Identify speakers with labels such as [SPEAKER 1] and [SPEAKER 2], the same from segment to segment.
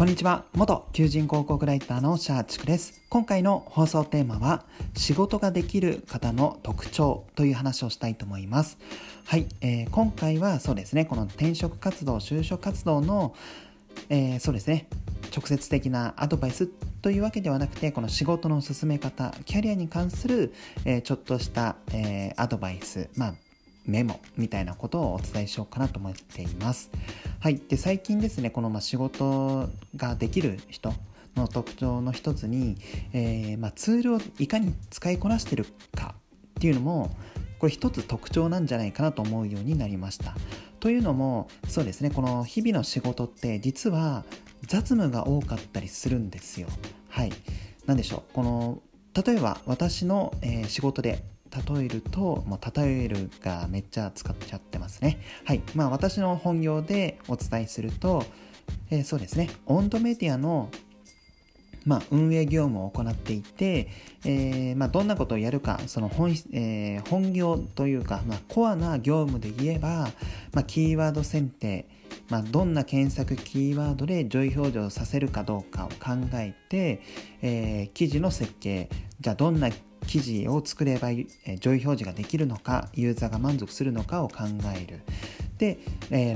[SPEAKER 1] こんにちは。元求人広告ライターのシャーチクです。今回の放送テーマは仕事ができる方の特徴という話をしたいと思います。はい、えー、今回はそうですね。この転職活動就職活動の、えー、そうですね。直接的なアドバイスというわけではなくてこの仕事の進め方キャリアに関する、えー、ちょっとした、えアドバイス。まあメモみたいなことをお伝えしようかなと思っています。はい、で最近ですねこのま仕事ができる人の特徴の一つに、えー、まツールをいかに使いこなしてるかっていうのもこれ一つ特徴なんじゃないかなと思うようになりました。というのもそうですねこの日々の仕事って実は雑務が多かったりするんですよ。はい。何でしょうこの例えば私の、えー、仕事で例えると、もう例えるがめっちゃ使っちゃってますね。はい。まあ私の本業でお伝えすると、えー、そうですね、温度メディアのまあ、運営業務を行っていて、えーまあ、どんなことをやるかその本,、えー、本業というか、まあ、コアな業務で言えば、まあ、キーワード選定、まあ、どんな検索キーワードで上位表示をさせるかどうかを考えて、えー、記事の設計じゃあどんな記事を作れば上位表示ができるのかユーザーが満足するのかを考える。で、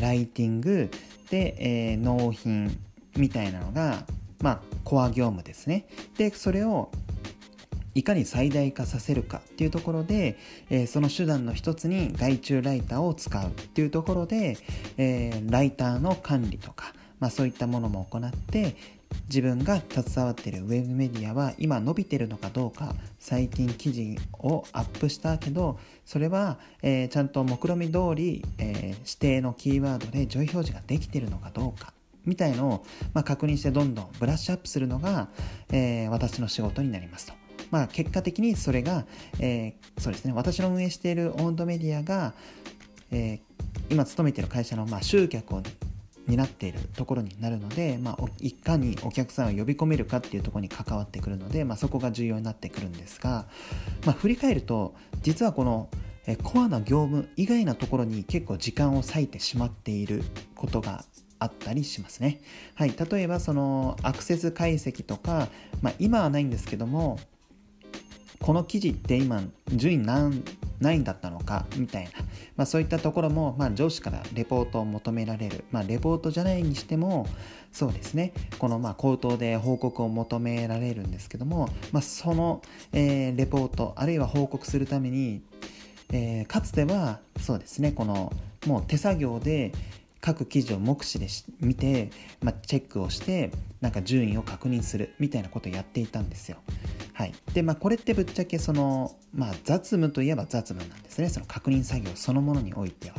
[SPEAKER 1] ライティングで、納品みたいなのがまあコア業務ですね。でそれをいかに最大化させるかっていうところで、えー、その手段の一つに外注ライターを使うっていうところで、えー、ライターの管理とか、まあ、そういったものも行って自分が携わっているウェブメディアは今伸びてるのかどうか最近記事をアップしたけどそれは、えー、ちゃんと目論見通り、えー、指定のキーワードで上位表示ができてるのかどうかみたいのを、まあ、確認してどんどんブラッシュアップするのが、えー、私の仕事になりますと。まあ、結果的にそれが、えー、そうですね私の運営しているオンドメディアが、えー、今勤めている会社の、まあ、集客を担っているところになるので、まあ、いかにお客さんを呼び込めるかっていうところに関わってくるので、まあ、そこが重要になってくるんですが、まあ、振り返ると実はこのコアな業務以外なところに結構時間を割いてしまっていることがあったりしますね。はい、例えばそのアクセス解析とか、まあ、今はないんですけどもこの記事って今順位何何位だったのかみたいな、まあ、そういったところも、まあ、上司からレポートを求められる、まあ、レポートじゃないにしてもそうですね。このまあ口頭で報告を求められるんですけども、まあ、その、えー、レポートあるいは報告するために、えー、かつてはそうですね。このもう手作業で各記事を目視で見て、まあ、チェックをしてなんか順位を確認するみたいなことをやっていたんですよ。はい、でまあこれってぶっちゃけその、まあ、雑務といえば雑務なんですね。その確認作業そのものにおいては。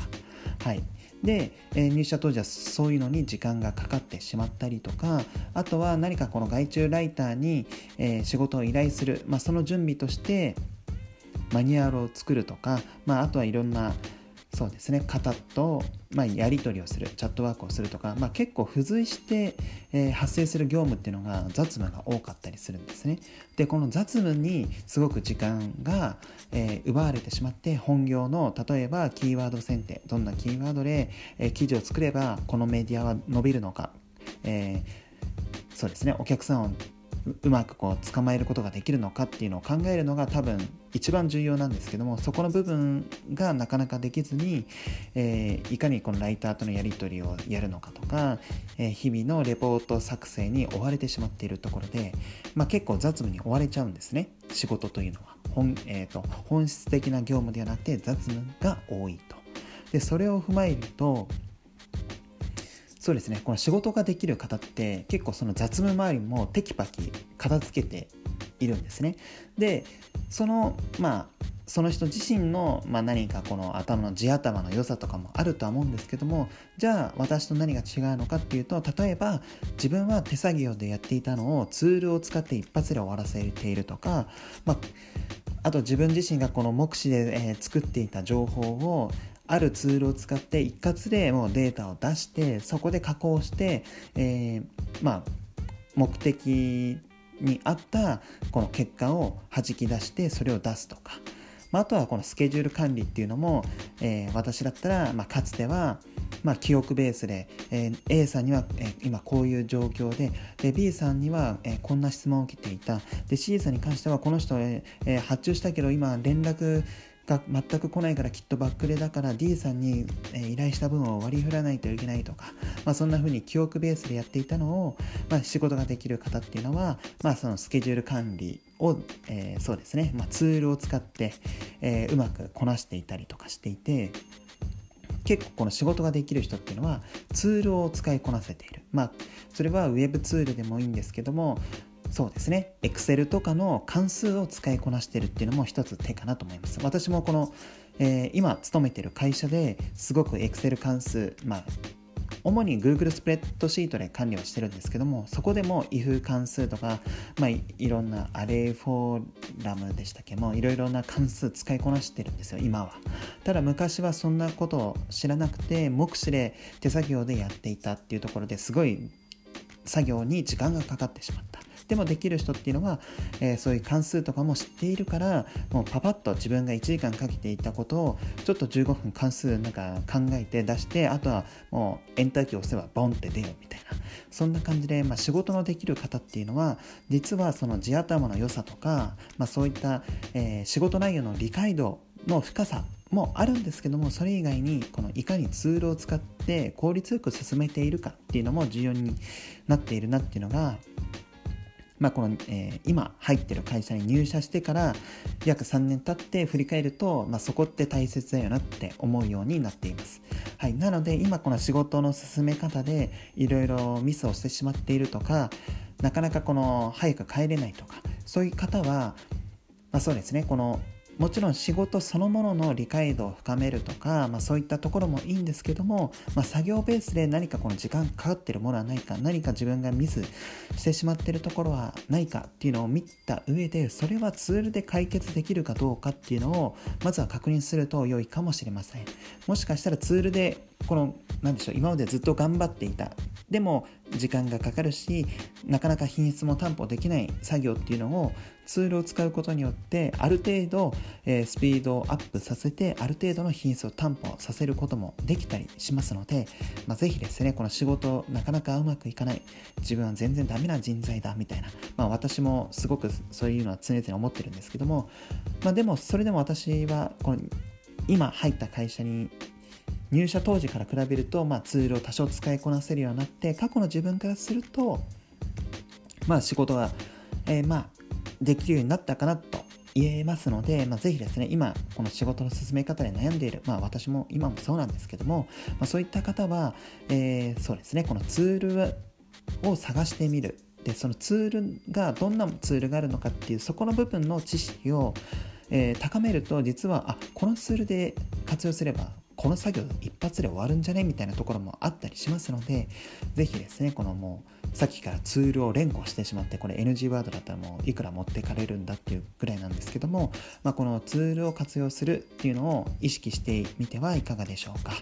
[SPEAKER 1] はい。で、えー、入社当時はそういうのに時間がかかってしまったりとかあとは何かこの外注ライターに、えー、仕事を依頼する、まあ、その準備としてマニュアルを作るとか、まあ、あとはいろんなそうですね。方と、まあ、やり取りをするチャットワークをするとか、まあ、結構付随して、えー、発生する業務っていうのが雑務が多かったりするんですね。でこの雑務にすごく時間が、えー、奪われてしまって本業の例えばキーワード選定どんなキーワードで、えー、記事を作ればこのメディアは伸びるのか、えそうですね。お客さんをうまくこう捕まえることができるのかっていうのを考えるのが多分一番重要なんですけどもそこの部分がなかなかできずに、えー、いかにこのライターとのやり取りをやるのかとか、えー、日々のレポート作成に追われてしまっているところで、まあ、結構雑務に追われちゃうんですね。仕事というのは。本,、えーと、と本質的な業務ではなくて雑務が多いと。でそれを踏まえるとそうですね。この仕事ができる方って結構その雑務周りもテキパキ片付けているんですね。でそのまあその人自身の、まあ、何かこの頭の地頭の良さとかもあるとは思うんですけどもじゃあ私と何が違うのかっていうと例えば自分は手作業でやっていたのをツールを使って一発で終わらせているとか、まあ、あと自分自身がこの目視で、えー、作っていた情報をあるツールを使って一括でもうデータを出してそこで加工して、えー、まあ目的に合ったこの結果を弾き出してそれを出すとか、まあ、あとはこのスケジュール管理っていうのも、えー、私だったら、まあ、かつてはまあ、記憶ベースで、えー、A さんには、えー、今こういう状況でで B さんには、えー、こんな質問を受けていた。で C さんに関してはこの人、えー、発注したけど今連絡が全く来ないからきっとバックレだから D さんに、依頼した分を割り振らないといけないとか、まあ、そんな風に記憶ベースでやっていたのを、まあ、仕事ができる方っていうのは、まあ、そのスケジュール管理を、えー、そうですね、ま、ツールを使って、えー、うまくこなしていたりとかしていて結構この仕事ができる人っていうのはツールを使いこなせている。まあそれはウェブツールでもいいんですけどもそうですね。Excel とかの関数を使いこなしてるっていうのも一つ手かなと思います。私もこの、えー、今勤めてる会社ですごく Excel 関数まあ主に Google スプレッドシートで管理はしてるんですけどもそこでも if 関数とか、まあ、いろんなアレイフォーラムでしたっけ？もういろいろな関数使いこなしてるんですよ今は。ただ昔はそんなことを知らなくて目視で手作業でやっていたっていうところですごい作業に時間がかかってしまった。でもできる人っていうのは、えー、そういう関数とかも知っているからもうパパッと自分が1時間かけていたことをちょっと15分関数なんか考えて出してあとはもうエンターキーを押せばボンって出ようみたいな。そんな感じで、まあ、仕事のできる方っていうのは実はその地頭の良さとか、まあ、そういった、えー、仕事内容の理解度の深さもあるんですけどもそれ以外にこのいかにツールを使って効率よく進めているかっていうのも重要になっているなっていうのがまあ、この、えー、今入ってる会社に入社してから約3年経って振り返ると、まあ、そこって大切だよなって思うようになっています。はい、なので今この仕事の進め方でいろいろミスをしてしまっているとかなかなかこの早く帰れないとかそういう方は、まあ、そうですねこのもちろん仕事そのものの理解度を深めるとか、まあ、そういったところもいいんですけども、まあ、作業ベースで何かこの時間かかってるものはないか何か自分がミスしてしまってるところはないかっていうのを見た上でそれはツールで解決できるかどうかっていうのをまずは確認すると良いかもしれません。もしかしたらツールでこの何でしょう今までずっと頑張っていた。でも時間がかかるしなかなか品質も担保できない作業っていうのをツールを使うことによってある程度、えー、スピードをアップさせてある程度の品質を担保させることもできたりしますので、まあ、ぜひですねこの仕事なかなかうまくいかない。自分は全然ダメな人材だみたいな、まあ、私もすごくそういうのは常々思ってるんですけども、まあ、でもそれでも私はこの今入った会社に入社当時から比べると、まあ、ツールを多少使いこなせるようになって過去の自分からすると、まあ、仕事が、えー、まあできるようになったかなと言えますので、まあ、ぜひですね今この仕事の進め方で悩んでいる、まあ、私も今もそうなんですけども、まあ、そういった方は、えー、そうですねこのツールを探してみる。でそのツールがどんなツールがあるのかっていうそこの部分の知識を、えー、高めると実はあこのツールで活用すればこの作業一発で終わるんじゃね？みたいなところもあったりしますので是非ですねこのもうさっきからツールを連呼してしまってこれ NG ワードだったらもういくら持ってかれるんだっていうぐらいなんですけども、まあ、このツールを活用するっていうのを意識してみてはいかがでしょうか。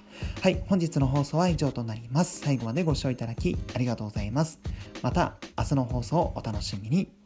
[SPEAKER 1] はい本日の放送は以上となります。最後までご視聴いただきありがとうございます。また明日の放送をお楽しみに。